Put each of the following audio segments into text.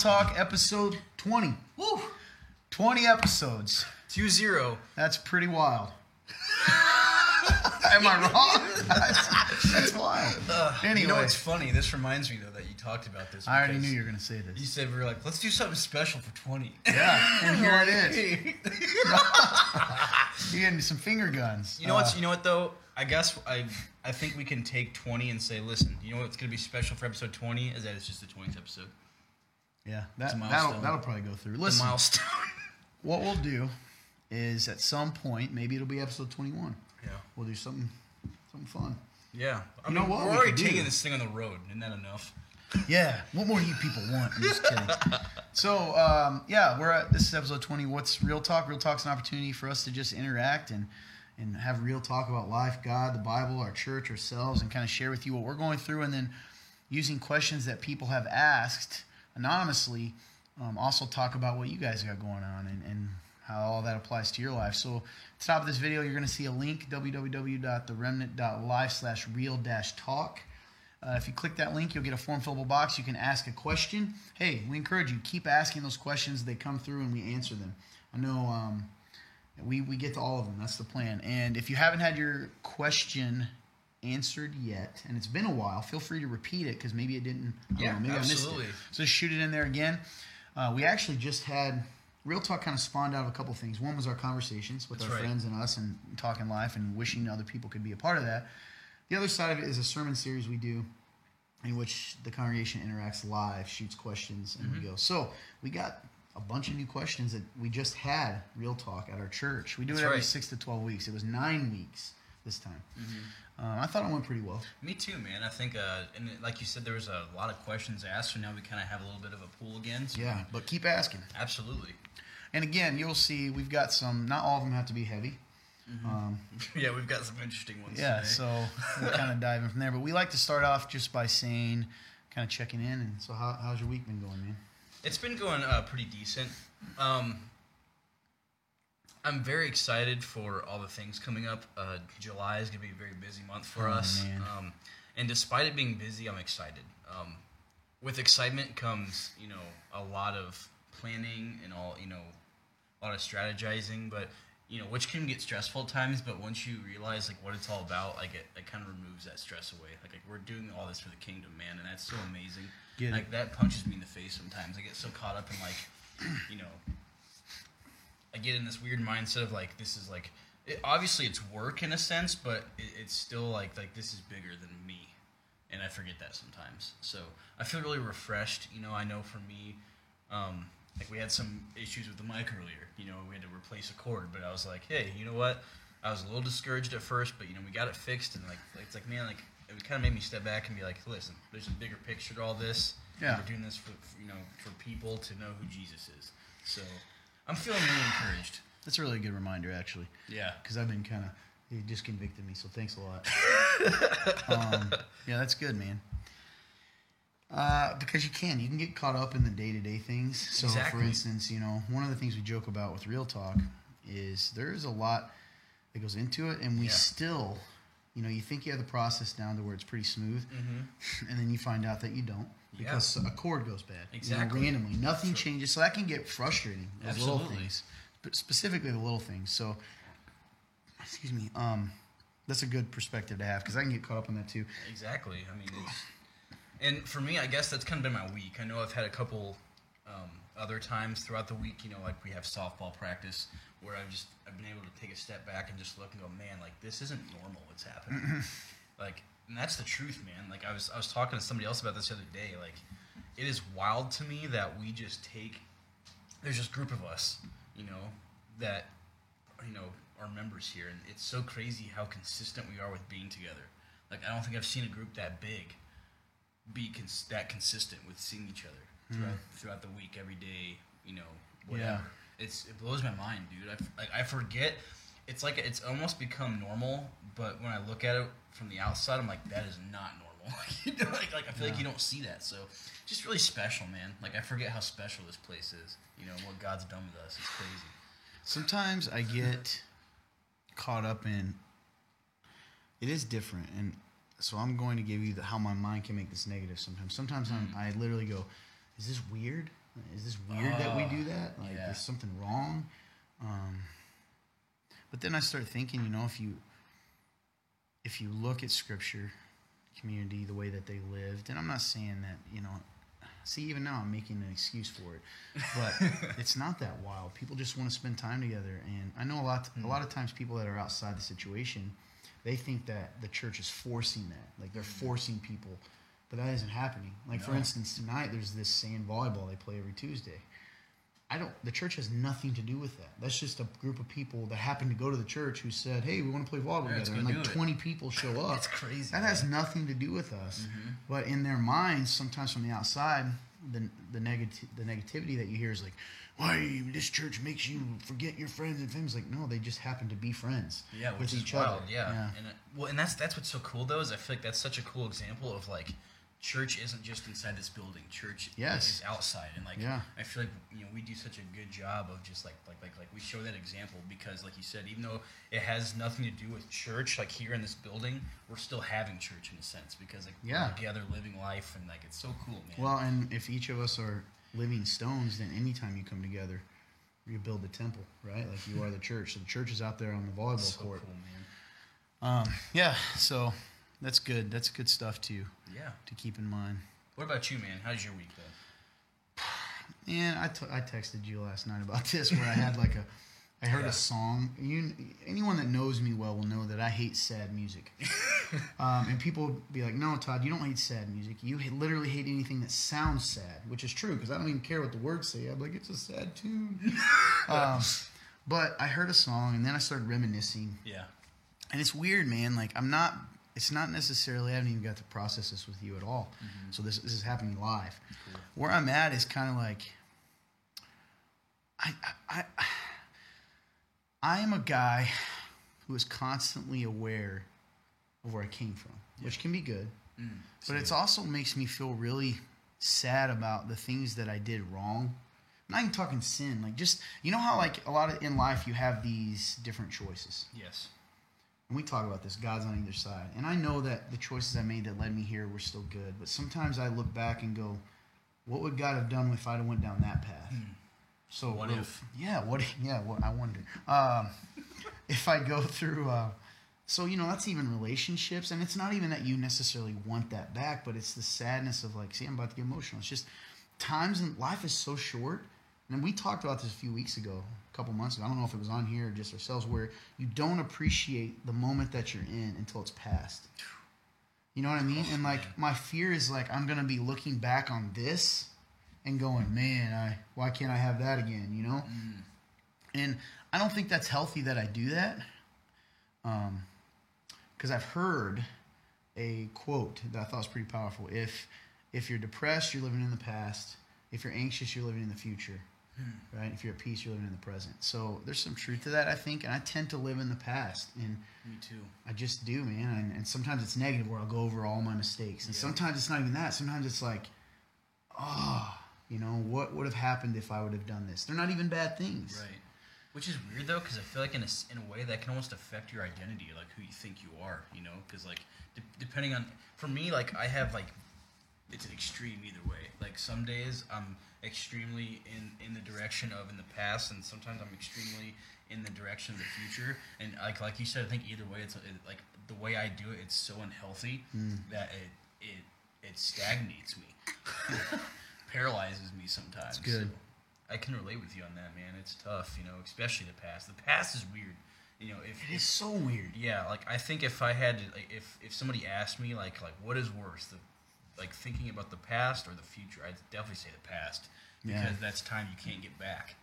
Talk episode 20. Woo! 20 episodes. Two zero. That's pretty wild. Am I wrong? that's, that's wild. anyway, You know what's funny? This reminds me though that you talked about this. I already knew you were going to say this. You said we were like, let's do something special for twenty. Yeah, and here it is. You getting some finger guns. You know what's? Uh, You know what though? I guess I I think we can take twenty and say, listen, you know what's gonna be special for episode twenty is that it's just the twentieth episode. Yeah, that, that'll that'll probably go through. The Listen, milestone. what we'll do is at some point, maybe it'll be episode 21. yeah. We'll do something something fun. Yeah. I You mean, know what we're we already do? taking this thing on the road. Isn't that enough? Yeah. What more do you people want? I'm just kidding. so, um, yeah, we're at this is episode 20. What's Real Talk? Real Talk's an opportunity for us to just interact and and have real talk about life, God, the Bible, our church, ourselves, and kind of share with you what we're going through, and then using questions that people have asked anonymously. Um, also talk about what you guys got going on and, and how all that applies to your life. So at the top of this video, you're going to see a link, www.theremnant.life slash real dash talk. Uh, if you click that link, you'll get a form fillable box. You can ask a question. Hey, we encourage you keep asking those questions. They come through and we answer them. I know um, we we get to all of them. That's the plan. And if you haven't had your question answered yet, and it's been a while, feel free to repeat it because maybe it didn't. Yeah, know, maybe I absolutely. missed it. So shoot it in there again. Uh, we actually just had real talk. Kind of spawned out of a couple things. One was our conversations with That's our right. friends and us, and talking life, and wishing other people could be a part of that. The other side of it is a sermon series we do in which the congregation interacts live, shoots questions, and Mm-hmm. we go. So we got a bunch of new questions that we just had real talk at our church. We do That's it every right. six to twelve weeks. It was nine weeks this time. Mm-hmm. Uh, I thought it went pretty well. Me too, man. I think, uh, and like you said, there was a lot of questions asked, so now we kind of have a little bit of a pool again. So Yeah, but keep asking. Absolutely. And again, you'll see we've got some. Not all of them have to be heavy. Um, Yeah, we've got some interesting ones. yeah, today. so we're kind of diving from there. But we like to start off just by saying, kind of checking in. And so, how, how's your week been going, man? It's been going uh, pretty decent. Um, I'm very excited for all the things coming up. Uh, July is going to be a very busy month for Oh, us. Um, and despite it being busy, I'm excited. Um, with excitement comes, you know, a lot of planning and all, you know, a lot of strategizing. But you know, which can get stressful at times. But once you realize like what it's all about, like it, it kind of removes that stress away. Like, like we're doing all this for the kingdom, man, and that's so amazing. Get it. like that punches me in the face sometimes. I get so caught up in like, you know, I get in this weird mindset of like this is like it, obviously it's work in a sense, but it, it's still like like this is bigger than me, and I forget that sometimes. So I feel really refreshed. You know, I know for me, um, like we had some issues with the mic earlier. You know, we had to replace a cord, but I was like, hey, you know what? I was a little discouraged at first, but you know, we got it fixed, and like it's like man, like it kind of made me step back and be like, listen, there's a bigger picture to all this. Yeah. we're doing this for for, you know for people to know who Jesus is. So I'm feeling really encouraged. That's a really good reminder, actually. Yeah. because I've been kind of you just convicted me, so thanks a lot. um, yeah, that's good, man. Uh, because you can, you can get caught up in the day to day things. So, for instance, you know, one of the things we joke about with Real Talk is there's a lot that goes into it, and we Yeah. still, you know, you think you have the process down to where it's pretty smooth, and then you find out that you don't Mm-hmm. Yeah. because a cord goes bad. you know, Exactly. randomly, nothing changes, so that can get frustrating. Those little Absolutely. things, but specifically the little things. So, excuse me. Um, that's a good perspective to have because I can get caught up in that too. Exactly. I mean, it's, and for me, I guess that's kind of been my week. I know I've had a couple um, other times throughout the week. You know, like we have softball practice where I've just I've been able to take a step back and just look and go, man, like this isn't normal. What's happening? like, and that's the truth, man. Like I was I was talking to somebody else about this the other day. Like, it is wild to me that we just take. There's this group of us, you know, that you know are members here, and it's so crazy how consistent we are with being together. Like I don't think I've seen a group that big be cons- that consistent with seeing each other hmm. throughout, throughout the week, every day. You know, whatever. It's it blows my mind, dude. I, like, I forget. It's like it's almost become normal, but when I look at it from the outside, I'm like, that is not normal. you know, like, like I feel like you don't see that. So, just really special, man. Like I forget how special this place is. You know what God's done with us. It's crazy. Sometimes I get caught up in. It is different, and so I'm going to give you the, how my mind can make this negative. Sometimes, sometimes I'm, I literally go, "Is this weird?" Is this weird that we Oh, do that? Like, yeah. there's something wrong. Um, but then I start thinking, you know, if you if you look at Scripture, community, the way that they lived, and I'm not saying that, you know, see, even now I'm making an excuse for it, but it's not that wild. People just want to spend time together, and I know a lot. A lot of mm-hmm. times, people that are outside the situation, they think that the church is forcing that, like they're mm-hmm. forcing people, but that isn't happening. Like for instance, tonight there's this sand volleyball they play every Tuesday. I don't. The church has nothing to do with that. That's just a group of people that happen to go to the church who said, "Hey, we want to play volleyball Yeah, together," and like do it. twenty people show up. That's crazy, That has nothing to do with us. Mm-hmm. But in their minds, sometimes from the outside, the the negative the negativity that you hear is like, "Why this church makes you forget your friends and family?" Like, no, they just happen to be friends. Yeah, with which is each wild. other. Yeah. and it, well, and that's that's what's so cool though is I feel like that's such a cool example of like church isn't just inside this building. Church Yes. is outside, and like Yeah. I feel like you know we do such a good job of just like like like like we show that example because like you said, even though it has nothing to do with church, like here in this building, we're still having church in a sense because like Yeah. we're together living life and like it's so cool, man. Well, and if each of us are living stones, then anytime you come together, you build the temple, right? Like you are the church. So the church is out there on the volleyball so court. cool, man. Um, yeah, so that's good. That's good stuff to Yeah. to keep in mind. What about you, man? How's your week though? And I, t- I texted you last night about this where I had like a I heard Yeah. a song. You anyone that knows me well will know that I hate sad music. um, and people be like, "No, Todd, you don't hate sad music. You literally hate anything that sounds sad," which is true because I don't even care what the words say. I'm like, "It's a sad tune." um, but I heard a song and then I started reminiscing, Yeah. and it's weird, man. Like I'm not. It's not necessarily. I haven't even got to process this with you at all. So this this is happening live. Cool. Where I'm at is kind of like. I, I I I am a guy who is constantly aware of where I came from, which can be good, Mm, but it's also makes me feel really sad about the things that I did wrong. I'm not even talking sin, like just you know how like a lot of in life you have these different choices. yes. And we talk about this, God's on either side. And I know that the choices I made that led me here were still good, but sometimes I look back and go, what would God have done if I'd have went down that path? So What if? Yeah, what? Yeah, what? I wonder. Um, if I go through, uh, so you know, that's even relationships, and it's not even that you necessarily want that back, but it's the sadness of like, see, I'm about to get emotional. It's just times in life is so short, and we talked about this a few weeks ago, a couple months ago. I don't know if it was on here or just ourselves, where you don't appreciate the moment that you're in until it's past. You know what I mean? And like, my fear is like, I'm gonna be looking back on this and going, man, I why can't I have that again? You know? And I don't think that's healthy that I do that. Um, because I've heard a quote that I thought was pretty powerful. If if you're depressed, you're living in the past. If you're anxious, you're living in the future. Right? If you're at peace, you're living in the present. So there's some truth to that, I think. And I tend to live in the past. And Me too. I just do, man. And, and sometimes it's negative where I'll go over all my mistakes. And Yeah. sometimes it's not even that. Sometimes it's like, oh, you know, what would have happened if I would have done this? They're not even bad things. Right. Which is weird though, because I feel like in a, in a way that can almost affect your identity, like who you think you are. You know, because like de- depending on for me, like I have like it's an extreme either way. Like some days I'm extremely in in the direction of in the past, and sometimes I'm extremely in the direction of the future. And like like you said, I think either way, it's it, like the way I do it, it's so unhealthy hmm. that it it it stagnates me, paralyzes me sometimes. It's good. So I can relate with you on that, man. It's tough, you know, especially the past. The past is weird. You know, if It is so weird. yeah, like I think if I had to, like, if if somebody asked me, like, like what is worse, the like thinking about the past or the future, I'd definitely say the past because Yeah. that's time you can't get back,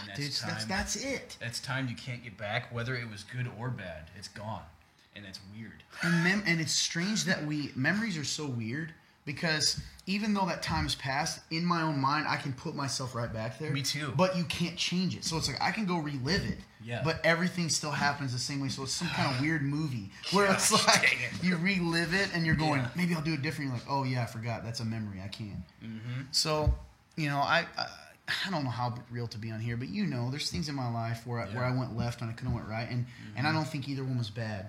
and that's Dude, time that's, that's it. that's time you can't get back, whether it was good or bad. It's gone, and that's weird. And, mem- and it's strange that we, memories are so weird because even though that time's passed, in my own mind, I can put myself right back there. Me too. But you can't change it. So it's like I can go relive it. Yeah. But everything still happens the same way. So it's some kind of weird movie where it's like it. you relive it and you're going, Yeah. maybe I'll do it different. You're like, oh yeah, I forgot. That's a memory. I can't. Mm-hmm. So, you know, I, I I don't know how real to be on here, but you know, there's things in my life where I, where I went left and I could have went right, and and I don't think either one was bad.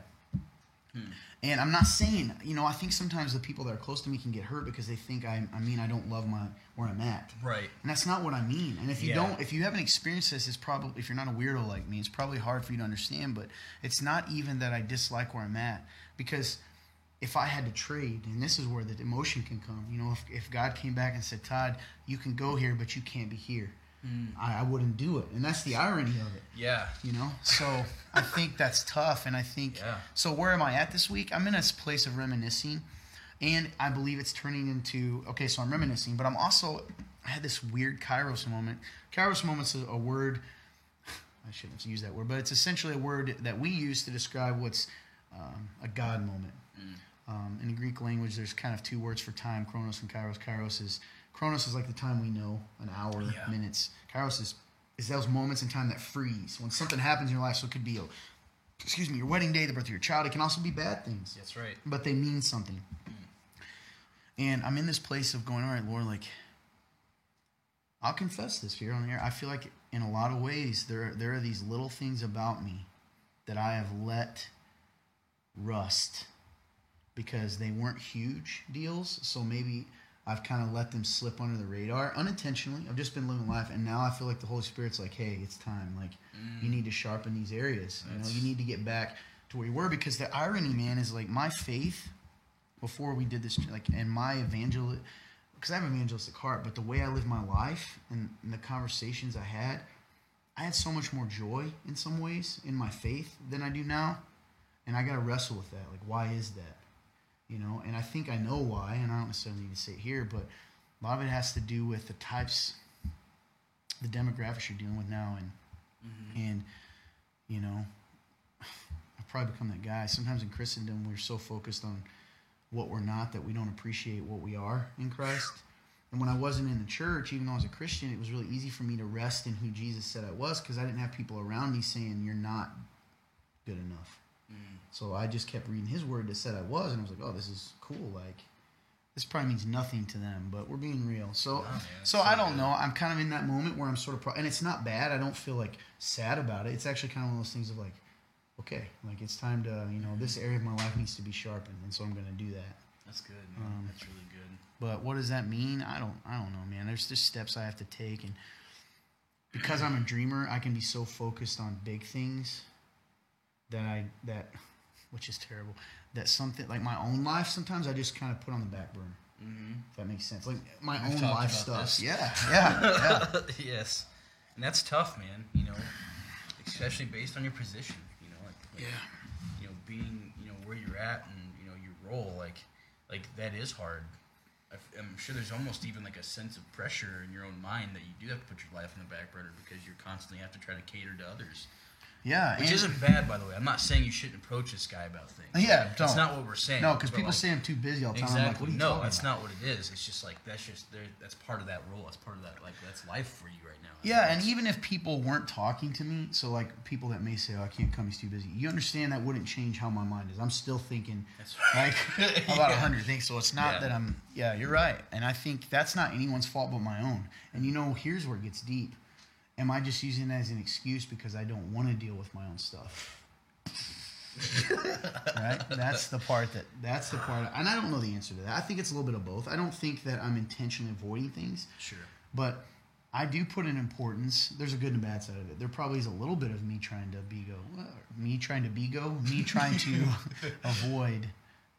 Hmm. And I'm not saying, you know, I think sometimes the people that are close to me can get hurt because they think I, I mean I don't love my where I'm at. Right. And that's not what I mean. And if you Yeah. don't, if you haven't experienced this, it's probably if you're not a weirdo like me, it's probably hard for you to understand. But it's not even that I dislike where I'm at because if I had to trade, and this is where the emotion can come. You know, if if God came back and said, Todd, you can go here, but you can't be here, I, I wouldn't do it. And that's the irony of it. Yeah. you know? So i think that's tough and i think Yeah. so where am i at this week? I'm in this place of reminiscing and i believe it's turning into okay so i'm reminiscing but i'm also i had this weird kairos moment. Kairos moment's a, a word i shouldn't use that word but it's essentially a word that we use to describe what's um, a god moment. Um, in the greek language there's kind of two words for time chronos and kairos. Kairos is chronos is like the time we know an hour Yeah. minutes. Kairos is is those moments in time that freeze. When something happens in your life so it could be a excuse me your wedding day the birth of your child it can also be bad things. That's right. but they mean something. And i'm in this place of going all right lord like i'll confess this here on the air. I feel like in a lot of ways there there are these little things about me that i have let rust because they weren't huge deals. So maybe i've kind of let them slip under the radar unintentionally. I've just been living life and now i feel like the holy spirit's like hey it's time. Like you mm. need to sharpen these areas. You know you need to get back to where you were. Because the irony man is like my faith before we did this like and my evangel because i have an evangelistic heart but the way i live my life and, and the conversations i had i had so much more joy in some ways in my faith than i do now and i got to wrestle with that. Like why is that you know and i think i know why and i don't necessarily need to say it here but a lot of it has to do with the types the demographics you're dealing with now and mm-hmm. and you know i've probably become that guy. Sometimes in christendom we're so focused on what we're not that we don't appreciate what we are in christ. And when i wasn't in the church even though i was a christian it was really easy for me to rest in who jesus said i was because i didn't have people around me saying you're not good enough so I just kept reading his word that said I was, and I was like, oh, this is cool. Like, this probably means nothing to them, but we're being real. So, so I don't good. know. I'm kind of in that moment where I'm sort of, pro- and it's not bad. I don't feel like sad about it. It's actually kind of one of those things of like, okay, like it's time to, you know, this area of my life needs to be sharpened, and so I'm going to do that. That's good, man. Um, That's really good. But what does that mean? I don't I don't know, man. There's just steps I have to take and because I'm a dreamer, I can be so focused on big things that I that which is terrible. That something like my own life sometimes I just kind of put on the back burner. Mm-hmm. If that makes sense. Like my We've own life stuff. this. Yeah. Yeah. Yeah. yes, and that's tough, man. You know, especially based on your position. You know, like, like Yeah. you know, being you know where you're at and you know your role, like like that is hard. I'm sure there's almost even like a sense of pressure in your own mind that you do have to put your life in the back burner because you constantly have to try to cater to others. Yeah. Which isn't bad, by the way. I'm not saying you shouldn't approach this guy about things. Yeah, that's don't. not what we're saying. No, because people like, say I'm too busy all the time. I'm like, Exactly. you no, that's about? not what it is. It's just like that's just. That's part of that role. That's part of that. Like that's life for you right now. Yeah, and even if people weren't talking to me, so like people that may say, "Oh, I can't come; he's too busy." You understand that wouldn't change how my mind is. I'm still thinking That's like about a Yeah. hundred things. So it's not Yeah. that I'm. Yeah, you're right, and I think that's not anyone's fault but my own. And you know, here's where it gets deep. Am I just using that as an excuse because I don't want to deal with my own stuff? right? That's the part that that's the part, and I don't know the answer to that. I think it's a little bit of both. I don't think that I'm intentionally avoiding things. Sure. But I do put an importance. There's a good and a bad side of it. There probably is a little bit of me trying to be go, well, me trying to be go, me trying to avoid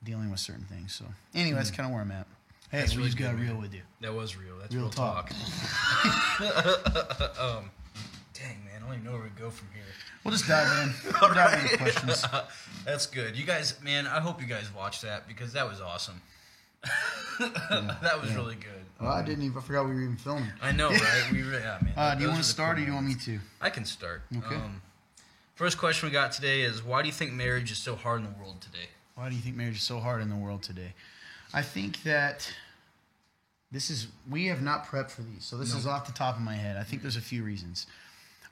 dealing with certain things. So anyway, that's hmm. kind of where I'm at. Hey, That's we really just got real with you. That was real. That's Real real, talk. talk. um, dang man, I don't even know where to go from here. We'll just dive in. We'll dive into questions. That's good. You guys, man, I hope you guys watched that because that was awesome. that was yeah. really good. Oh, I didn't even. I forgot we were even filming. I know, right? We re- yeah, man. Uh, do you want to start, or do you want me to? I can start. Okay. Um, first question we got today is why do you think marriage is so hard in the world today? Why do you think marriage is so hard in the world today? I think that this is we have not prepped for these, so this is off the top of my head. I think there's a few reasons.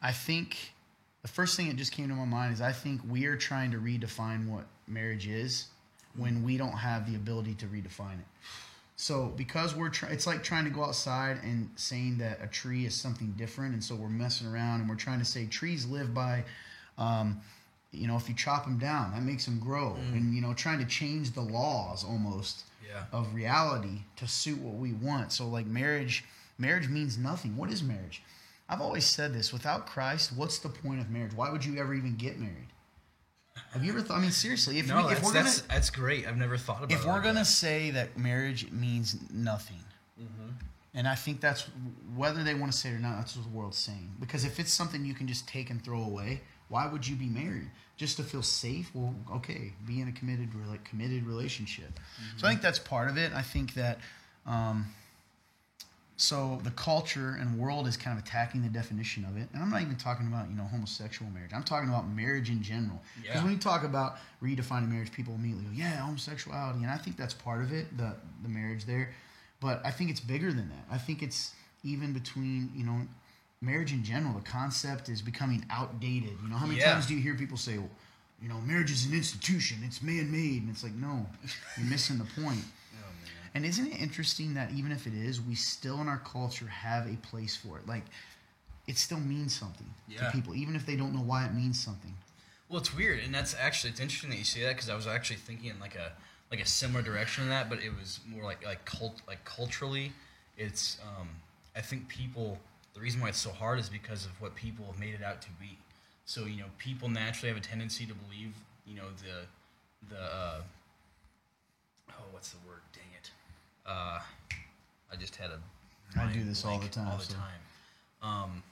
I think the first thing that just came to my mind is I think we are trying to redefine what marriage is when we don't have the ability to redefine it. So because we're trying, it's like trying to go outside and saying that a tree is something different, and so we're messing around and we're trying to say trees live by, um, you know, if you chop them down, that makes them grow. And you know, trying to change the laws almost Yeah. of reality to suit what we want. So like marriage, marriage means nothing. What is marriage? I've always said this. Without Christ, what's the point of marriage? Why would you ever even get married? Have you ever thought? I mean, seriously, if, No, we, if that's, we're gonna that's, that's great. I've never thought about it. if we're like gonna that. say that marriage means nothing, mm-hmm. and I think that's whether they want to say it or not, that's what the world's saying. Because if it's something you can just take and throw away, why would you be married? Just to feel safe? Well, okay, be in a committed, rela- committed relationship. So I think that's part of it. I think that. Um, so the culture and world is kind of attacking the definition of it, and I'm not even talking about you know homosexual marriage. I'm talking about marriage in general. Because Yeah. when you talk about redefining marriage, people immediately go, "Yeah, homosexuality," and I think that's part of it, the the marriage there. But I think it's bigger than that. I think it's even between you know marriage in general. The concept is becoming outdated. You know how many Yeah. times do you hear people say, well, "You know, marriage is an institution. It's man-made," and it's like, no, you're missing the point. Oh. And isn't it interesting that even if it is, we still in our culture have a place for it? Like, it still means something to people, even if they don't know why it means something. Well, it's weird, and that's actually it's interesting that you say that because I was actually thinking in like a like a similar direction to that, but it was more like like cult like culturally, it's um, I think people the reason why it's so hard is because of what people have made it out to be. So you know, people naturally have a tendency to believe you know the the uh, oh what's the word? Dang it! Uh, I just had a I do this all the time, All the so- time. Um,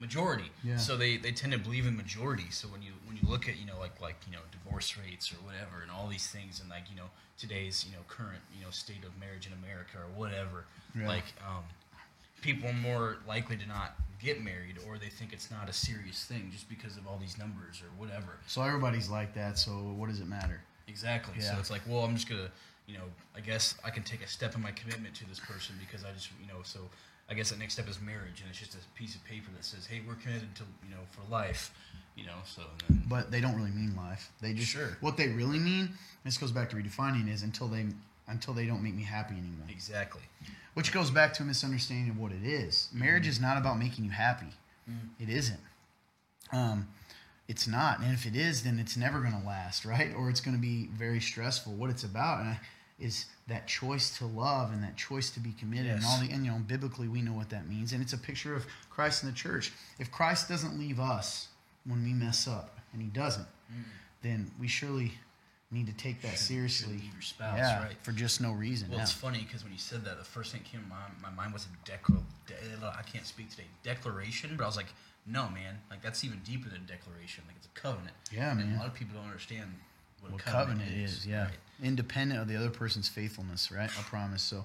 majority. Yeah. So they, they tend to believe in majority. So when you when you look at you know like like you know divorce rates or whatever and all these things and like you know today's you know current you know state of marriage in America or whatever, Yeah. like um, people are more likely to not get married or they think it's not a serious thing just because of all these numbers or whatever. So everybody's like that. So what does it matter? Exactly. Yeah. So it's like, well, I'm just gonna, you know, I guess I can take a step in my commitment to this person because I just, you know, so I guess the next step is marriage, and it's just a piece of paper that says, hey, we're committed to, you know, for life, you know. So and then, But they don't really mean life. They just Sure. what they really mean. This goes back to redefining is until they until they don't make me happy anymore. exactly. Which goes back to a misunderstanding of what it is. Marriage mm-hmm. is not about making you happy. Mm-hmm. It isn't. Um, it's not. And if it is, then it's never going to last, right? Or it's going to be very stressful. What it's about and I- is that choice to love and that choice to be committed and all the and you know biblically we know what that means and it's a picture of Christ in the church. If Christ doesn't leave us when we mess up and he doesn't, mm-hmm. then we surely need to take that Shouldn't- seriously. shouldn't leave your spouse, yeah, right. for just no reason. Well, yeah. it's funny because when you said that, the first thing that came to my, my mind was a declaration. De- I can't speak today. Declaration, but I was like, no, man. Like that's even deeper than declaration. Like it's a covenant. Yeah, and man. A lot of people don't understand what, what a covenant, is, yeah right? independent of the other person's faithfulness right a promise so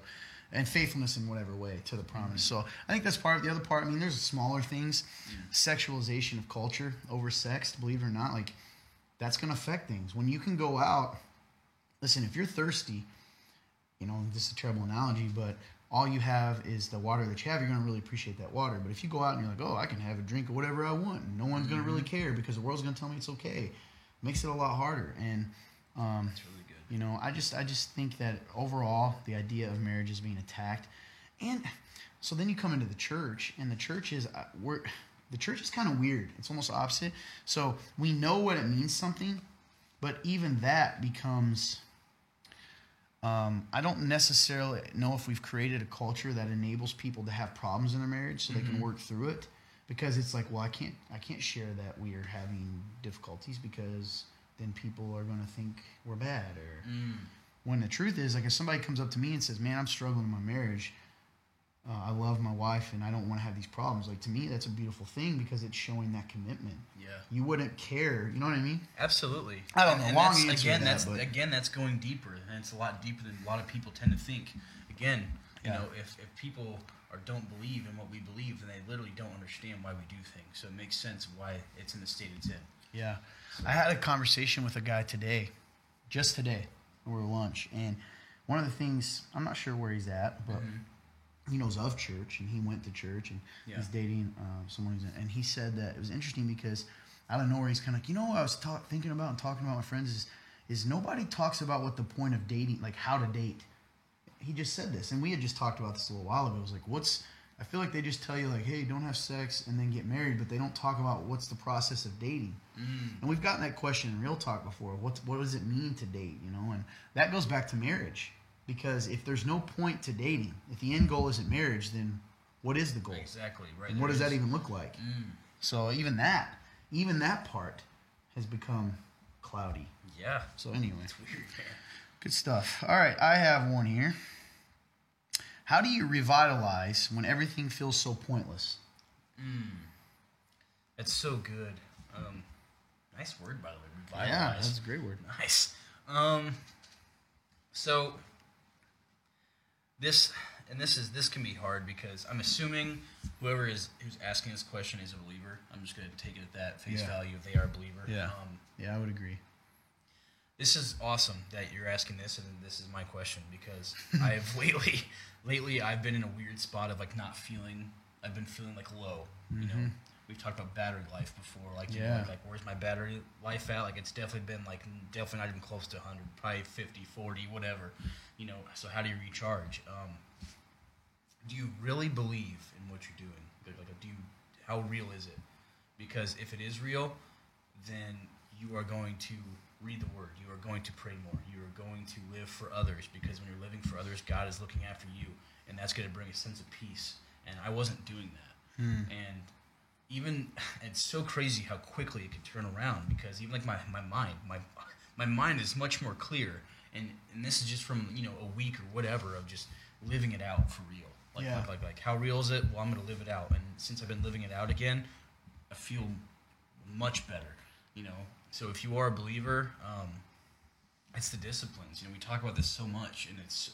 and faithfulness in whatever way to the promise mm-hmm. so i think that's part of the other part i mean there's smaller things mm. sexualization of culture over sex believe it or not like that's going to affect things. When you can go out listen if you're thirsty you know this is a terrible analogy but all you have is the water that you have you're going to really appreciate that water. But if you go out and you're like oh i can have a drink of whatever i want no one's going to really care because the world's going to tell me it's okay. Makes it a lot harder. And um, really good. you know, I just I just think that overall the idea of marriage is being attacked, and so then you come into the church, and the church is uh, we're the church is kind of weird. It's almost opposite. So we know what it means something, but even that becomes. Um, I don't necessarily know if we've created a culture that enables people to have problems in their marriage so they can work through it, because it's like, well, I can't I can't share that we are having difficulties because then people are going to think we're bad or Mm. when the truth is like if somebody comes up to me and says man i'm struggling in my marriage uh, i love my wife and i don't want to have these problems like to me that's a beautiful thing because it's showing that commitment Yeah. you wouldn't care you know what i mean Absolutely. I don't And- know, and long that's, again, that, that's but- again that's going deeper, and it's a lot deeper than a lot of people tend to think. Again, you Yeah. know, if, if people are don't believe in what we believe, then they literally don't understand why we do things. So it makes sense why it's in the state it's in. yeah i had a conversation with a guy today just today over lunch and one of the things i'm not sure where he's at but he knows of church and he went to church and Yeah. he's dating uh, someone who's in, and he said that it was interesting because out of nowhere he's kind of like you know what I was ta- thinking about and talking about my friends is is nobody talks about what the point of dating like how to date he just said this and we had just talked about this a little while ago it was like what's I feel like they just tell you like, hey, don't have sex and then get married, but they don't talk about what's the process of dating. Mm. And we've gotten that question in real talk before. What what does it mean to date? You know, and that goes back to marriage. Because if there's no point to dating, if the end goal isn't marriage, then what is the goal? Exactly right. And what does There that is- even look like? Mm. So even that, even that part has become cloudy. Yeah. So anyway, It's weird, man. good stuff. All right, I have one here. How do you revitalize when everything feels so pointless? That's so good. Um, nice word, by the way. Revitalize. Yeah, that's a great word. Nice. Um, so this and this is this can be hard because I'm assuming whoever is who's asking this question is a believer. I'm just going to take it at that face Yeah. value if they are a believer. Yeah. Um, Yeah, I would agree. this is awesome that you're asking this, and this is my question because I've lately, lately I've been in a weird spot of like not feeling. I've been feeling like low. You know, we've talked about battery life before. Like, you know. Yeah. like, where's my battery life at? Like, it's definitely been like definitely not even close to 100, probably 50, 40, whatever. You know, so how do you recharge? Um, do you really believe in what you're doing? Like, do you? How real is it? Because if it is real, then you are going to read the word. You are going to pray more. You are going to live for others because when you're living for others, God is looking after you, and that's going to bring a sense of peace. And I wasn't doing that. And even it's so crazy how quickly it can turn around because even like my, my mind, my my mind is much more clear. And and this is just from you know a week or whatever of just living it out for real. Like Yeah. like, like like how real is it? Well, I'm going to live it out. And since I've been living it out again, I feel much better. You know. So if you are a believer, um, it's the disciplines. You know, we talk about this so much, and it's,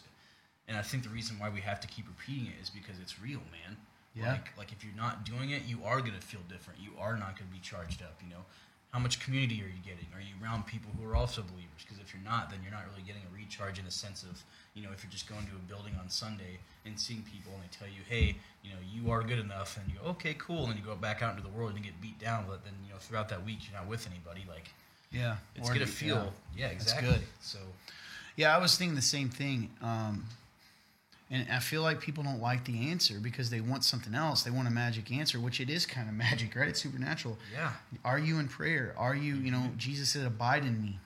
and I think the reason why we have to keep repeating it is because it's real, man. Yeah. Like, like if you're not doing it, you are gonna feel different. You are not gonna be charged up. You know, how much community are you getting? Are you around people who are also believers? Because if you're not, then you're not really getting a recharge in the sense of, you know, if you're just going to a building on Sunday and seeing people and they tell you, hey, you know, you are good enough, and you go, okay, cool, and then you go back out into the world and you get beat down, but then you know, throughout that week you're not with anybody, like. Yeah, It's Or- gonna feel, yeah, That's exactly. good. So, Yeah, I was thinking the same thing. Um, and I feel like people don't like the answer because they want something else. They want a magic answer, which it is kind of magic, right? It's supernatural. yeah, Are you in prayer? Are you, you know, Jesus said, abide in me.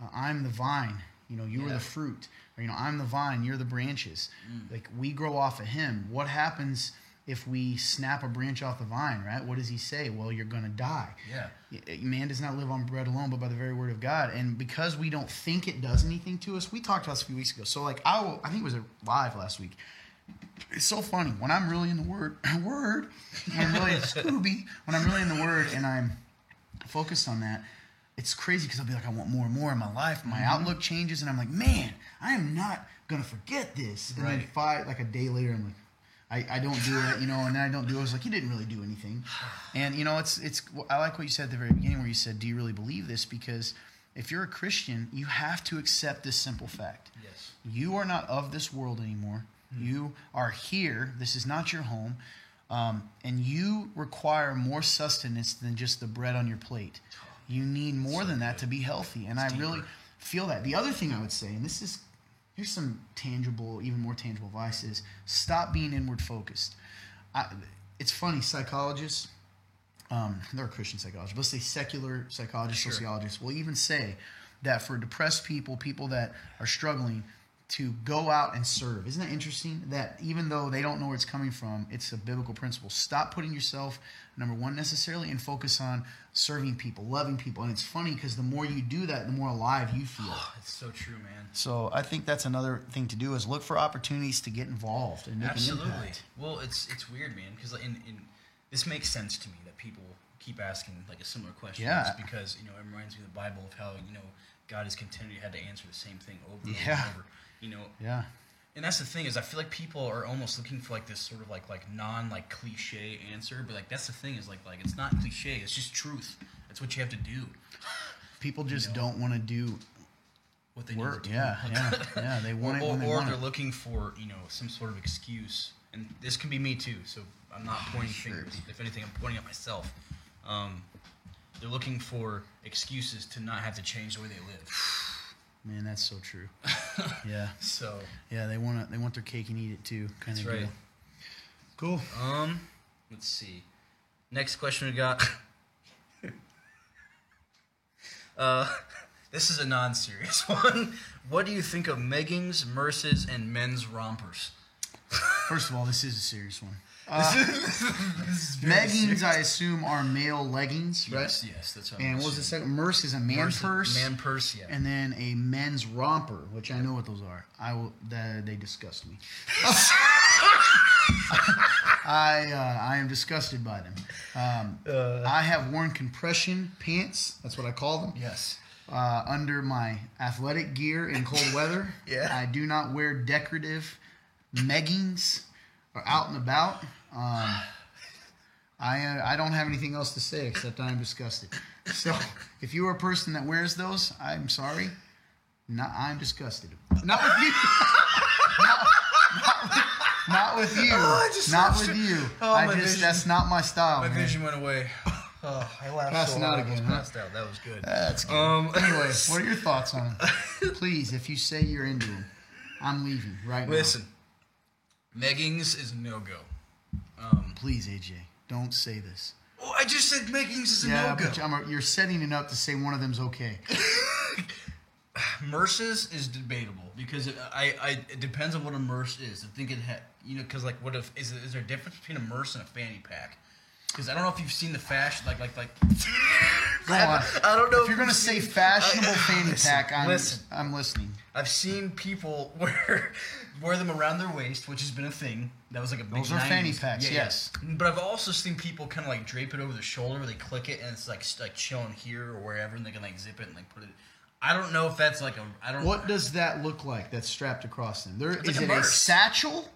Uh, I'm the vine. You know, you are the fruit. Or, you know, I'm the vine, you're the branches. Like, we grow off of him. What happens if we snap a branch off the vine, right? What does he say? Well, you're going to die. yeah, Man does not live on bread alone, but by the very word of God. And because we don't think it does anything to us, we talked about this a few weeks ago. So, like, I, will, I think it was a live last week. It's so funny when I'm really in the word, word, I'm really Scooby, when I'm really in the word and I'm focused on that. It's crazy because I'll be like, I want more and more in my life. My Mm-hmm. outlook changes, and I'm like, man, I am not gonna forget this. And then five, like a day later, I'm like, I, I don't do it, you know, and then I don't do it. It's like you didn't really do anything, and you know, it's it's. I like what you said at the very beginning, where you said, "Do you really believe this?" Because if you're a Christian, you have to accept this simple fact: yes, you are not of this world anymore. You are here. This is not your home, um, and you require more sustenance than just the bread on your plate. You need more than that to be healthy, and I really feel that. The other thing I would say, and this is here's some tangible, even more tangible vices. stop being inward focused. I, it's funny, psychologists, um, they're Christian psychologists, but let's say secular psychologists, Sure. sociologists will even say that for depressed people, people that are struggling, to go out and serve. Isn't that interesting? That even though they don't know where it's coming from, it's a biblical principle. Stop putting yourself number one necessarily and focus on serving people, loving people. And it's funny because the more you do that, the more alive you feel. it's so true, man. So I think that's another thing to do is look for opportunities to get involved and make an Absolutely. impact. Well, it's it's weird, man, because in, in this makes sense to me that people keep asking like a similar question. Yeah. Because you know it reminds me of the Bible of how you know God has continually had to answer the same thing over and Yeah. over. You know, Yeah. and that's the thing is I feel like people are almost looking for like this sort of like like non like cliche answer, but like that's the thing is like like it's not cliche. It's just truth. That's what you have to do. People just know. don't want to do What they need work. do. Yeah, yeah, yeah. They or, want it or, when they or want they're it. looking for you know some sort of excuse, and this can be me too. So I'm not pointing Sure. fingers. If anything, I'm pointing at myself. Um, they're looking for excuses to not have to change the way they live. Man, that's so true. yeah, So yeah. They want to. They want their cake and eat it too. Kind of right. deal. Cool. Um, let's see. Next question we got. uh, this is a non-serious one. What do you think of meggings, merces, and men's rompers? First of all, this is a serious one. Meggings, I assume, are male leggings, right? Yes, yes, that's I'm And what was the second? Merce is a man Merce- purse. Man purse, yeah. and then a men's romper, which I know what those are. I will. That, they disgust me. I uh, I am disgusted by them. Um, Uh. I have worn compression pants. That's what I call them. yes. Uh, under my athletic gear in cold weather. Yeah. I do not wear decorative meggings or out and about. Um, I uh, I don't have anything else to say except I'm disgusted. So if you are a person that wears those, I'm sorry. Not I'm disgusted. Not with you. not, not with, not with you. Oh, not with it. you. Oh, I just vision. that's not my style. My man. vision went away. Oh, I laughed Passing so out again, huh? passed out. That was good. That's good. Um, anyway, what are your thoughts on? Please, if you say you're into them, I'm leaving right now. Listen, meggings is no go. Please, AJ, don't say this. oh, I just said meggings is a Yeah, no go. but you're setting it up to say one of them's okay. Merces is debatable because it, I, I it depends on what a merce is. I think it ha, you know because like what if is, is there a difference between a merce and a fanny pack? Because I don't know if you've seen the fashion like like like. Go on. I don't know If you're gonna say fashionable fanny Listen, pack, I'm listen. I'm listening. I've seen people wear wear them around their waist, which has been a thing. That was like a big. Those are fanny 90s. packs, Yeah, yeah. yes. But I've also seen people kind of like drape it over the shoulder. They click it and it's like like chilling here or wherever, and they can like zip it and like put it. I don't know if that's like a. I don't. What does that look like? That's strapped across them. There It's is like a it a satchel,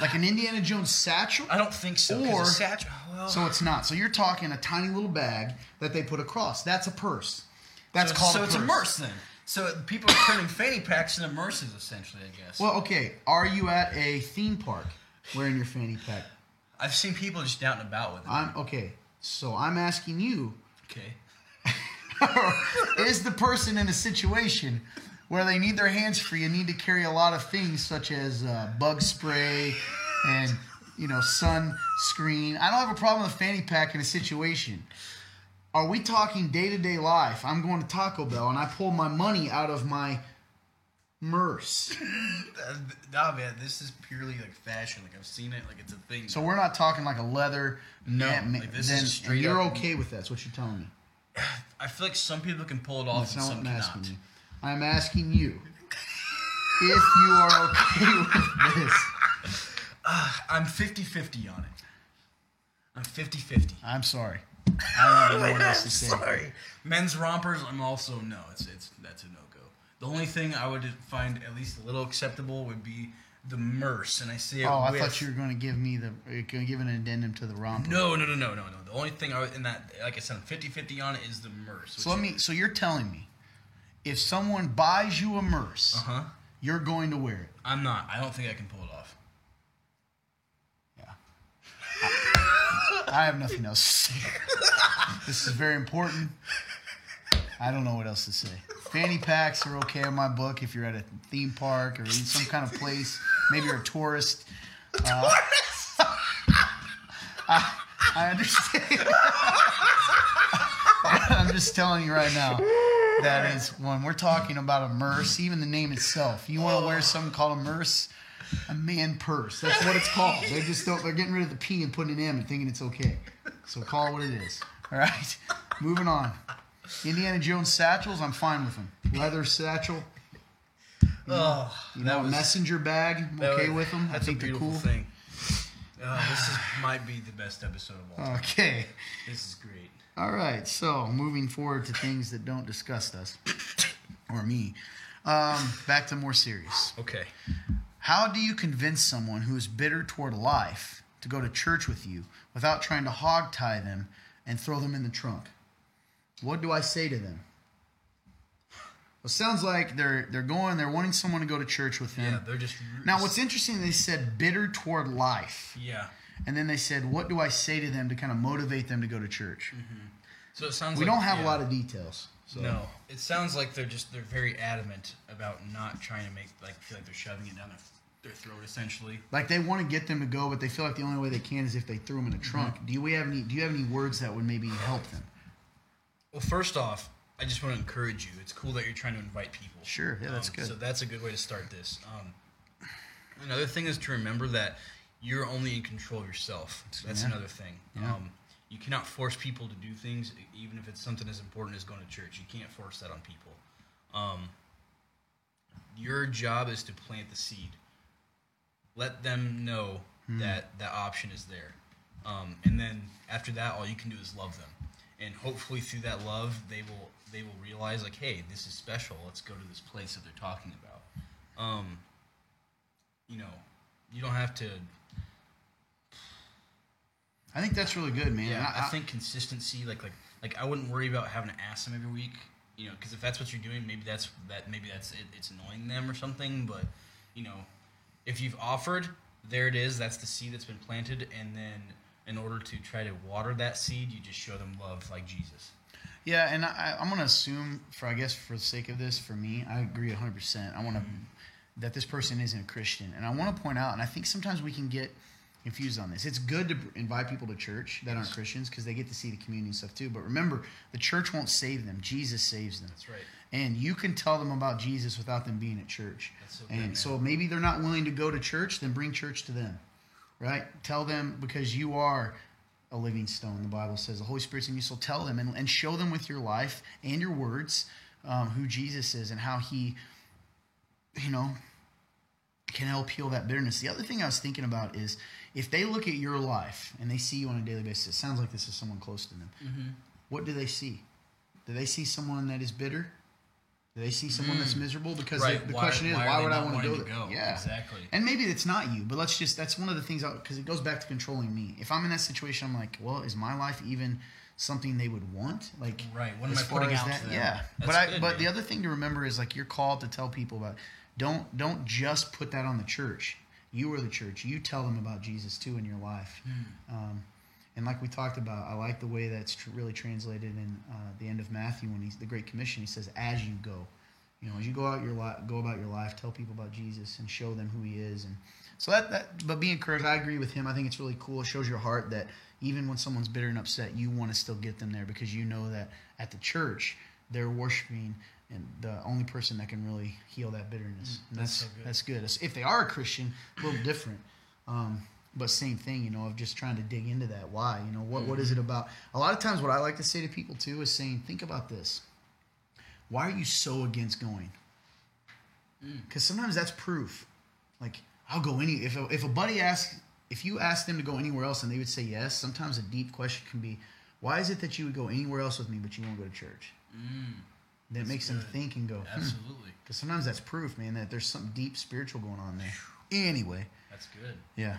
like an Indiana Jones satchel. I don't think so. Or- a satchel. Well, So it's not. So you're talking a tiny little bag that they put across. That's a purse. That's so, called so a it's purse. a merce then. So people are turning fanny packs into merces essentially, I guess. Well, okay. Are you at a theme park wearing your fanny pack? I've seen people just out and about with it. I'm okay. So I'm asking you: okay. Is the person in a situation where they need their hands free and need to carry a lot of things such as uh, bug spray and you know sunscreen? I don't have a problem with fanny pack in a situation. Are we talking day to day life? I'm going to Taco Bell and I pull my money out of my merce. Nah, man, this is purely like fashion. Like I've seen it, like it's a thing. So we're not talking like a leather. No, mat- like this is straight you're okay with that? That's what you're telling me. I feel like some people can pull it off That's and some cannot. you. I'm asking you if you are okay with this. I'm 50-50 on it. I'm 50-50. I'm sorry. I don't know what else to say. Sorry. Men's rompers, I'm also no. It's it's that's a no go. The only thing I would find at least a little acceptable would be the merce, and I say it Oh, I with- thought you were going to give me the uh, going to give an addendum to the romper. No, no, no, no, no, no. The only thing I in that, like I said, I'm 50-50 on it is the merce. So let me. So you're telling me, if someone buys you a merce, Uh huh. you're going to wear it. I'm not. I don't think I can pull it off. Yeah. I have nothing else to say. this is very important. I don't know what else to say. Fanny packs are okay in my book if you're at a theme park or in some kind of place. Maybe you're a tourist. Uh, I, I understand. I'm just telling you right now. That is when we're talking about a merce, even the name itself. You want to wear something called a merce, a man purse. That's what it's called. They just don't. They're getting rid of the P and putting an M and thinking it's okay. So call it what it is. All right. Moving on. Indiana Jones satchels. I'm fine with them. Leather satchel. Oh, You know, a messenger bag. I'm okay with them. I think a they're beautiful cool. thing. Oh, this is, might be the best episode of all. time. Okay. This is great. All right, so moving forward to things that don't disgust us or me. Um, back to more serious. Okay. How do you convince someone who is bitter toward life to go to church with you without trying to hog tie them and throw them in the trunk? What do I say to them? Well, sounds like they're they're going, they're wanting someone to go to church with them. Yeah, they're just. Now, what's interesting, they said bitter toward life. Yeah. And then they said, what do I say to them to kind of motivate them to go to church? So it sounds. We like, don't have yeah. a lot of details. So. No, it sounds like they're just they're very adamant about not trying to make like feel like they're shoving it down their their throat essentially. Like they want to get them to go, but they feel like the only way they can is if they threw them in a trunk. Do we have any? Do you have any words that would maybe help them? Well, first off, I just want to encourage you. It's cool that you're trying to invite people. Sure, yeah, that's Um, good. So that's a good way to start this. Um, another thing is to remember that you're only in control of yourself. That's Yeah. another thing. Yeah. Um, you cannot force people to do things, even if it's something as important as going to church. You can't force that on people. Um, your job is to plant the seed. Let them know Hmm. that that option is there, um, and then after that, all you can do is love them, and hopefully through that love, they will they will realize like, hey, this is special. Let's go to this place that they're talking about. Um, you know, you don't have to. I think that's really good, man. Yeah, I, think consistency, like like like I wouldn't worry about having to ask them every week. You know, because if that's what you're doing, maybe that's that maybe that's it, it's annoying them or something. But you know, if you've offered, there it is. That's the seed that's been planted, and then in order to try to water that seed, you just show them love like Jesus. Yeah, and I, I'm going to assume, for I guess for the sake of this, for me, I agree 100. percent I want to mm-hmm. that this person isn't a Christian, and I want to point out, and I think sometimes we can get confused on this. It's good to invite people to church that aren't Christians because they get to see the community and stuff too. But remember, the church won't save them; Jesus saves them. That's right. And you can tell them about Jesus without them being at church. That's so good, and man. so maybe they're not willing to go to church, then bring church to them. Right? Tell them because you are a living stone, the Bible says. The Holy Spirit's in you, so tell them and, and show them with your life and your words um, who Jesus is and how he, you know, can help heal that bitterness. The other thing I was thinking about is if they look at your life and they see you on a daily basis, it sounds like this is someone close to them. Mm-hmm. What do they see? Do they see someone that is bitter? Do they see someone that's miserable? Because Mm. Right, the, the why- question is, why why would I want to go there? Yeah, Exactly. And maybe it's not you, but let's just, that's one of the things, because it goes back to controlling me. If I'm in that situation, I'm like, well, is my life even something they would want? Like, Right, what am I putting out that? Yeah. That's but I, good, but man. the other thing to remember is like you're called to tell people about, don't, don't just put that on the church. You are the church. You tell them about Jesus too in your life. Hmm. Um, and like we talked about, I like the way that's tr- really translated in uh, the end of Matthew when he's the Great Commission. He says, "As you go, you know, as you go out your li- go about your life, tell people about Jesus and show them who He is." And so that that, but be encouraged. I agree with him. I think it's really cool. It shows your heart that even when someone's bitter and upset, you want to still get them there because you know that at the church they're worshiping and the only person that can really heal that bitterness. Mm, and that's that's so good. that's good. If they are a Christian, a little different. Um, but same thing, you know, of just trying to dig into that. Why? You know, what, what is it mm-hmm. about? A lot of times, what I like to say to people too is saying, think about this. Why are you so against going? Mm. Because sometimes that's proof. Like, I'll go any. If a, if a buddy asks, if you ask them to go anywhere else and they would say yes, sometimes a deep question can be, why is it that you would go anywhere else with me but you won't go to church? Mm. That makes them think and go, hmm. Absolutely, Because sometimes that's proof, man, that there's something deep spiritual going on there. Anyway, that's good. yeah.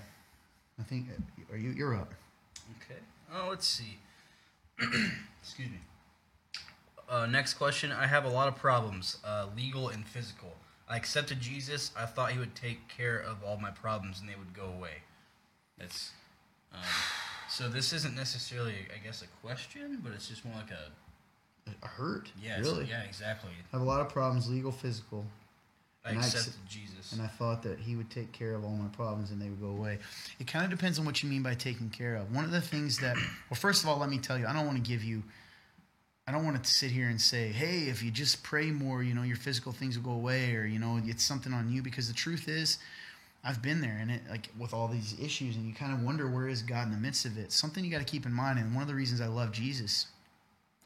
I think, uh, are you, you're up. Okay. Oh, let's see. Excuse me. Uh, next question. I have a lot of problems, uh, legal and physical. I accepted Jesus. I thought he would take care of all my problems and they would go away. That's. Um, so this isn't necessarily, I guess, a question, but it's just more like a. Hurt? Yeah. Really? Yeah. Exactly. I have a lot of problems, legal, physical. I And I accepted accept- Jesus. And I thought that he would take care of all my problems and they would go away. It kind of depends on what you mean by taking care of. One of the things that, well, first of all, let me tell you, I don't want to give you, I don't want to sit here and say, hey, if you just pray more, you know, your physical things will go away or, you know, it's something on you. Because the truth is, I've been there and it, like with all these issues, and you kind of wonder where is God in the midst of it. Something you got to keep in mind, and one of the reasons I love Jesus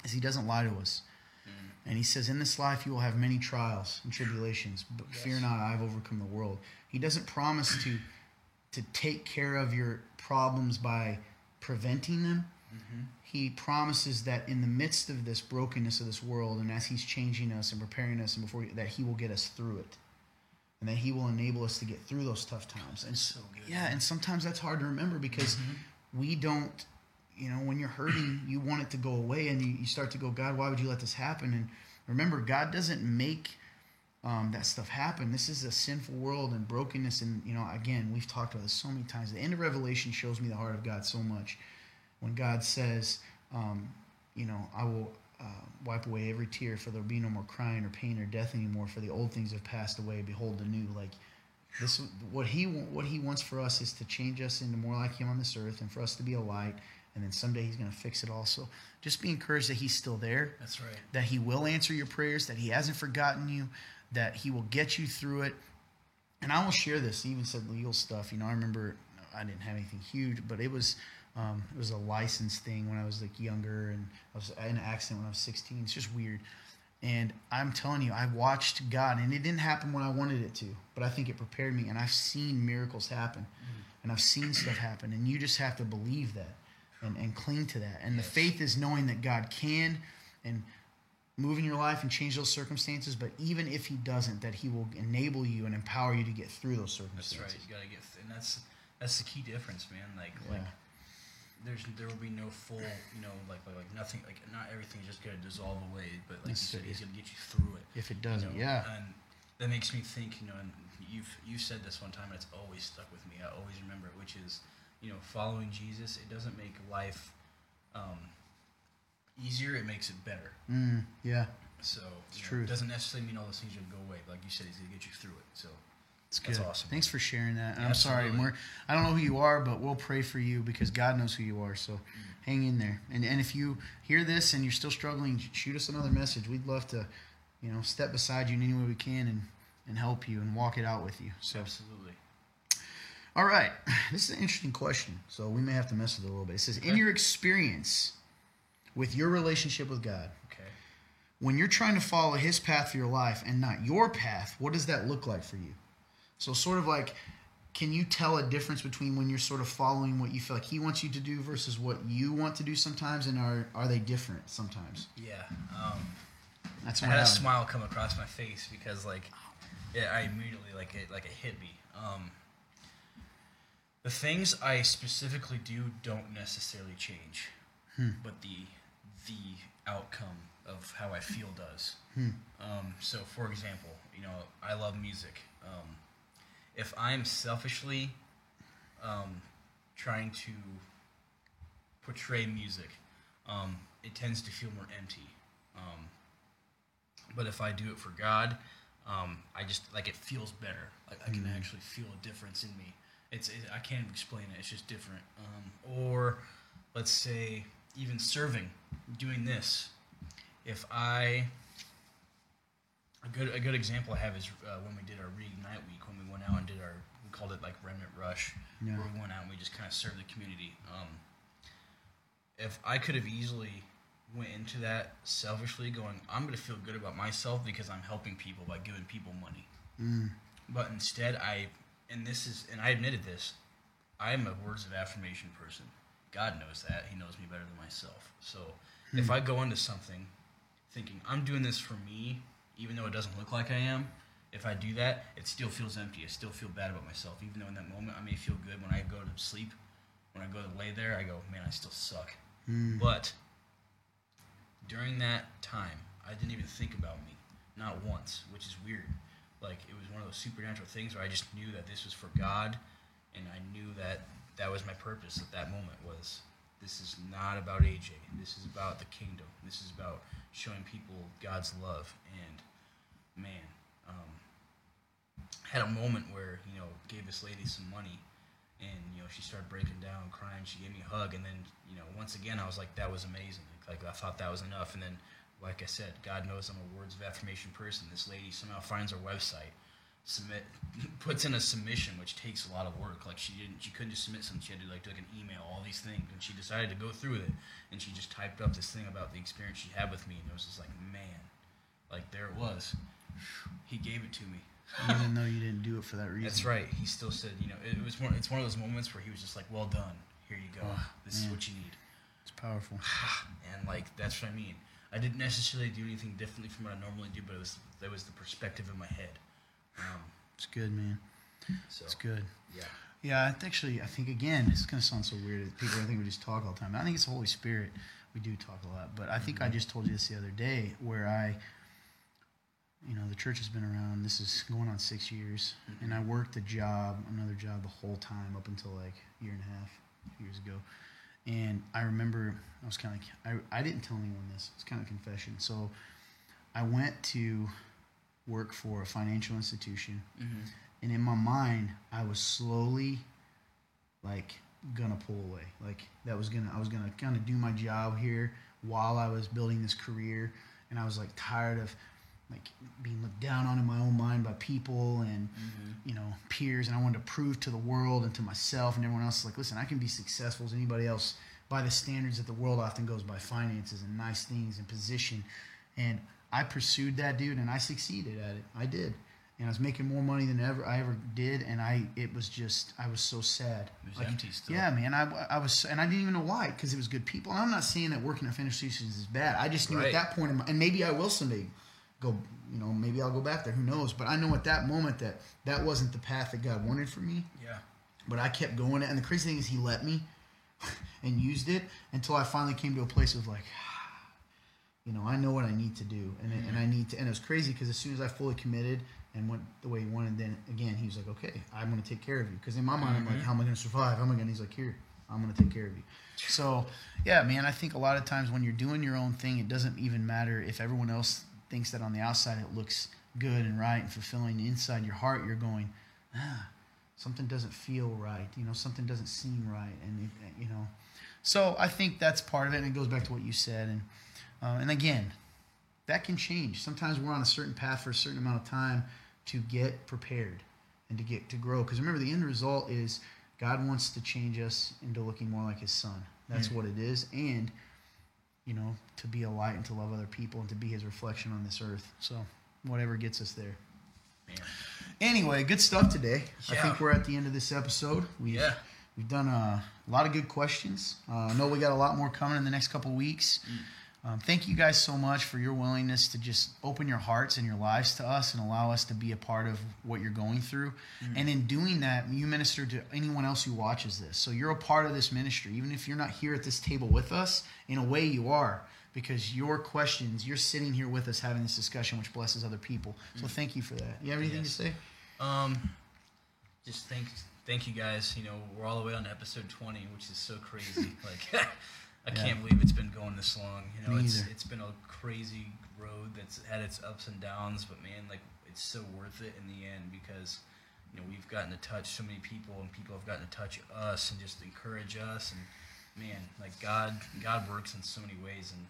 is he doesn't lie to us. Mm-hmm. And he says, In this life you will have many trials and tribulations, but fear not, I've overcome the world. He doesn't promise to to take care of your problems by preventing them. Mm-hmm. He promises that in the midst of this brokenness of this world, and as He's changing us and preparing us, and before that He will get us through it, and that He will enable us to get through those tough times. And So good. yeah, and sometimes that's hard to remember because mm-hmm. we don't, you know, when you're hurting, you want it to go away, and you, you start to go, God, why would you let this happen? And remember, God doesn't make um, that stuff happen. This is a sinful world and brokenness, and you know, again, we've talked about this so many times. The end of Revelation shows me the heart of God so much. When God says, um, you know, I will uh, wipe away every tear, for there will be no more crying or pain or death anymore, for the old things have passed away. Behold, the new. Like This what he what he wants for us is to change us into more like him on this earth, and for us to be a light. And then someday he's going to fix it also. Just be encouraged that he's still there. That's right. That he will answer your prayers. That he hasn't forgotten you. That he will get you through it. And I will share this. He even said legal stuff. You know, I remember I didn't have anything huge, but it was um, it was a license thing when I was like younger, and I was in an accident when I was 16. It's just weird. And I'm telling you, I watched God, and it didn't happen when I wanted it to, but I think it prepared me, and I've seen miracles happen, mm-hmm. and I've seen stuff happen, and you just have to believe that and, and cling to that. And the faith is knowing that God can and move in your life and change those circumstances, but even if He doesn't, that He will enable you and empower you to get through those circumstances. That's right. You gotta get, th- and that's that's the key difference, man. Like, yeah. like there's there will be no full, you know, like like, like nothing, like not everything's just gonna dissolve away, but like you said, he's gonna get you through it. If it doesn't, you know? yeah. And that makes me think, you know, and you've you said this one time, and it's always stuck with me. I always remember it, which is, you know, following Jesus. It doesn't make life um, easier; it makes it better. Mm, yeah. So it's true. It doesn't necessarily mean all those things are gonna go away. But like you said, he's gonna get you through it. So it's good. That's awesome. Thanks for sharing that. Yeah, I'm sorry. We're, I don't know who you are, but we'll pray for you because God knows who you are. So mm. hang in there. And and if you hear this and you're still struggling, shoot us another message. We'd love to, you know, step beside you in any way we can and and help you and walk it out with you. So absolutely. All right. This is an interesting question. So we may have to mess with it a little bit. It says, okay. in your experience with your relationship with God, okay. when you're trying to follow His path for your life and not your path, what does that look like for you? So sort of like, can you tell a difference between when you're sort of following what you feel like he wants you to do versus what you want to do sometimes, and are are they different sometimes? Yeah, um, that's. I had a smile come across my face because like, yeah, I immediately like it like it hit me. Um, the things I specifically do don't necessarily change, hmm. but the the outcome of how I feel does. Hmm. Um, so, for example, you know, I love music. Um, if I'm selfishly um, trying to portray music, um, it tends to feel more empty. Um, but if I do it for God, um, I just like it feels better. Like I can mm-hmm. actually feel a difference in me. It's it, I can't explain it. It's just different. Um, or let's say even serving, doing this. If I a good a good example I have is uh, when we did our reignite week when we went out and did our we called it like remnant rush yeah. where we went out and we just kind of served the community. Um, if I could have easily went into that selfishly, going I'm going to feel good about myself because I'm helping people by giving people money, mm. but instead I and this is and I admitted this I am a words of affirmation person. God knows that He knows me better than myself. So mm. if I go into something thinking I'm doing this for me even though it doesn't look like I am, if I do that, it still feels empty. I still feel bad about myself. Even though in that moment I may feel good when I go to sleep, when I go to lay there, I go, man, I still suck. Mm. But during that time, I didn't even think about me, not once, which is weird. Like it was one of those supernatural things where I just knew that this was for God, and I knew that that was my purpose at that moment was this is not about AJ. This is about the kingdom. This is about showing people God's love and man, um, had a moment where you know gave this lady some money, and you know she started breaking down, crying. She gave me a hug, and then you know once again I was like, that was amazing. Like I thought that was enough, and then like I said, God knows I'm a words of affirmation person. This lady somehow finds our website, submit, puts in a submission, which takes a lot of work. Like she didn't, she couldn't just submit something. She had to like do like an email, all these things, and she decided to go through with it. And she just typed up this thing about the experience she had with me, and it was just like, man, like there it was. He gave it to me. Even though you didn't do it for that reason. That's right. He still said, you know, it was one. It's one of those moments where he was just like, "Well done. Here you go. Oh, this man. is what you need." It's powerful. and like that's what I mean. I didn't necessarily do anything differently from what I normally do, but it was that was the perspective in my head. Um, it's good, man. So, it's good. Yeah. Yeah, actually, I think again, it's gonna sound so weird. People, I think we just talk all the time. I think it's the Holy Spirit. We do talk a lot, but I think mm-hmm. I just told you this the other day, where I you know, the church has been around. This is going on six years, mm-hmm. and I worked a job, another job, the whole time up until like a year and a half, years ago. And I remember I was kind of like I, I didn't tell anyone this. It's kind of confession. So I went to work for a financial institution, mm-hmm. and in my mind, I was slowly like gonna pull away. Like that was gonna I was gonna kind of do my job here while I was building this career, and I was like tired of like being looked down on in my own mind by people and mm-hmm. you know peers, and I wanted to prove to the world and to myself and everyone else like, listen, I can be successful as anybody else by the standards that the world often goes by, finances and nice things and position, and I pursued that dude and I succeeded at it. I did. And I was making more money than ever I ever did, and I it was just I was so sad. It was empty still. Yeah, man. I, I was, and I didn't even know why because it was good people. And I'm not saying that working at Finish institutions is bad. I just knew Right. at that point, in my, and maybe I will someday go. You know, maybe I'll go back there. Who knows? But I know at that moment that that wasn't the path that God wanted for me. Yeah. But I kept going, and the crazy thing is, He let me and used it until I finally came to a place of like, you know, I know what I need to do, and and I need to. And it was crazy because as soon as I fully committed and went the way he wanted, then again he was like, okay, I'm going to take care of you. Because in my mind, I'm like, mm-hmm. how am I going to survive? How am I going? to He's like, here, I'm going to take care of you. So yeah, man, I think a lot of times when you're doing your own thing, it doesn't even matter if everyone else thinks that on the outside it looks good and right and fulfilling. Inside your heart, you're going, ah, something doesn't feel right. You know, something doesn't seem right, and it, you know. So I think that's part of it, and it goes back to what you said, and uh, and again, that can change. Sometimes we're on a certain path for a certain amount of time to get prepared and to get to grow. Because remember, the end result is God wants to change us into looking more like His Son. That's what it is, and you know, to be a light and to love other people and to be His reflection on this earth. So whatever gets us there. Man. Anyway, good stuff today. I think we're at the end of this episode. We've, Yeah. We've done a, lot of good questions. Uh, I know we got a lot more coming in the next couple weeks. Um, thank you guys so much for your willingness to just open your hearts and your lives to us and allow us to be a part of what you're going through. And in doing that, you minister to anyone else who watches this. So you're a part of this ministry. Even if you're not here at this table with us, in a way you are because your questions, you're sitting here with us having this discussion, which blesses other people. So thank you for that. You have anything Yes. to say? Um, just thank thank you guys. You know, we're all the way on episode twenty, which is so crazy. like, I Yeah. can't believe it's been going this long. You know, Me it's either. it's been a crazy road that's had its ups and downs, but man, like it's so worth it in the end because you know we've gotten to touch so many people, and people have gotten to touch us and just encourage us. And man, like God, God works in so many ways, and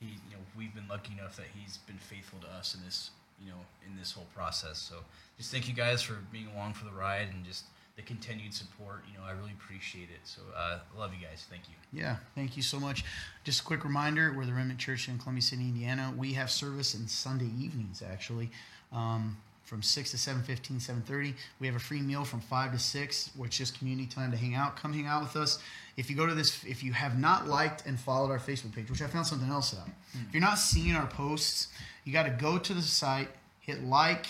he, you know, we've been lucky enough that he's been faithful to us in this, you know, in this whole process. So just thank you guys for being along for the ride and just the continued support. You know, I really appreciate it. So uh, love you guys. Thank you. Yeah, thank you so much. Just a quick reminder: we're the Remnant Church in Columbia City, Indiana. We have service in Sunday evenings, actually, um, from six to 7.15, 7.30. We have a free meal from five to six, which is community time to hang out. Come hang out with us. If you go to this, if you have not liked and followed our Facebook page, which I found something else out. If you're not seeing our posts, you got to go to the site, hit like,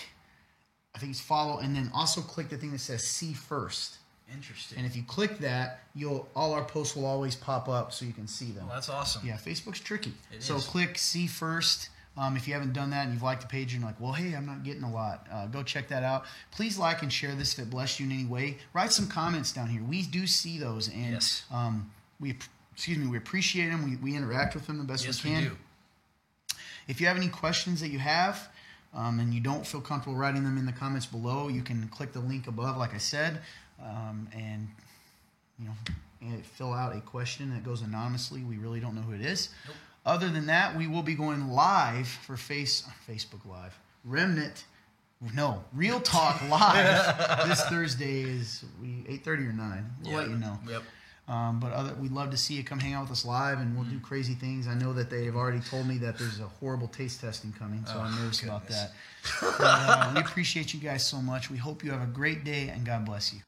I think it's follow, and then also click the thing that says see first. Interesting. And if you click that, you'll all our posts will always pop up so you can see them. well, that's awesome. Yeah, Facebook's tricky. It so is. click see first. Um, if you haven't done that and you've liked the page and you're like, well, hey, I'm not getting a lot, uh, go check that out. Please like and share this if it blessed you in any way. Write some comments down here. We do see those, and Yes. um, we excuse me, we appreciate them. We, we interact with them the best Yes, we we can. do. If you have any questions that you have um, and you don't feel comfortable writing them in the comments below, you can click the link above, like I said, um, and you know, and fill out a question that goes anonymously. We really don't know who it is. Nope. Other than that, we will be going live for face Facebook Live. Remnant, no, Real Talk Live this Thursday is we eight thirty or nine. We'll Yeah. let you know. Yep. Um, but other, we'd love to see you come hang out with us live, and we'll do Mm-hmm. crazy things. I know that they've already told me that there's a horrible taste testing coming, so Oh, I'm nervous about that. But, uh, we appreciate you guys so much. We hope you have a great day, and God bless you.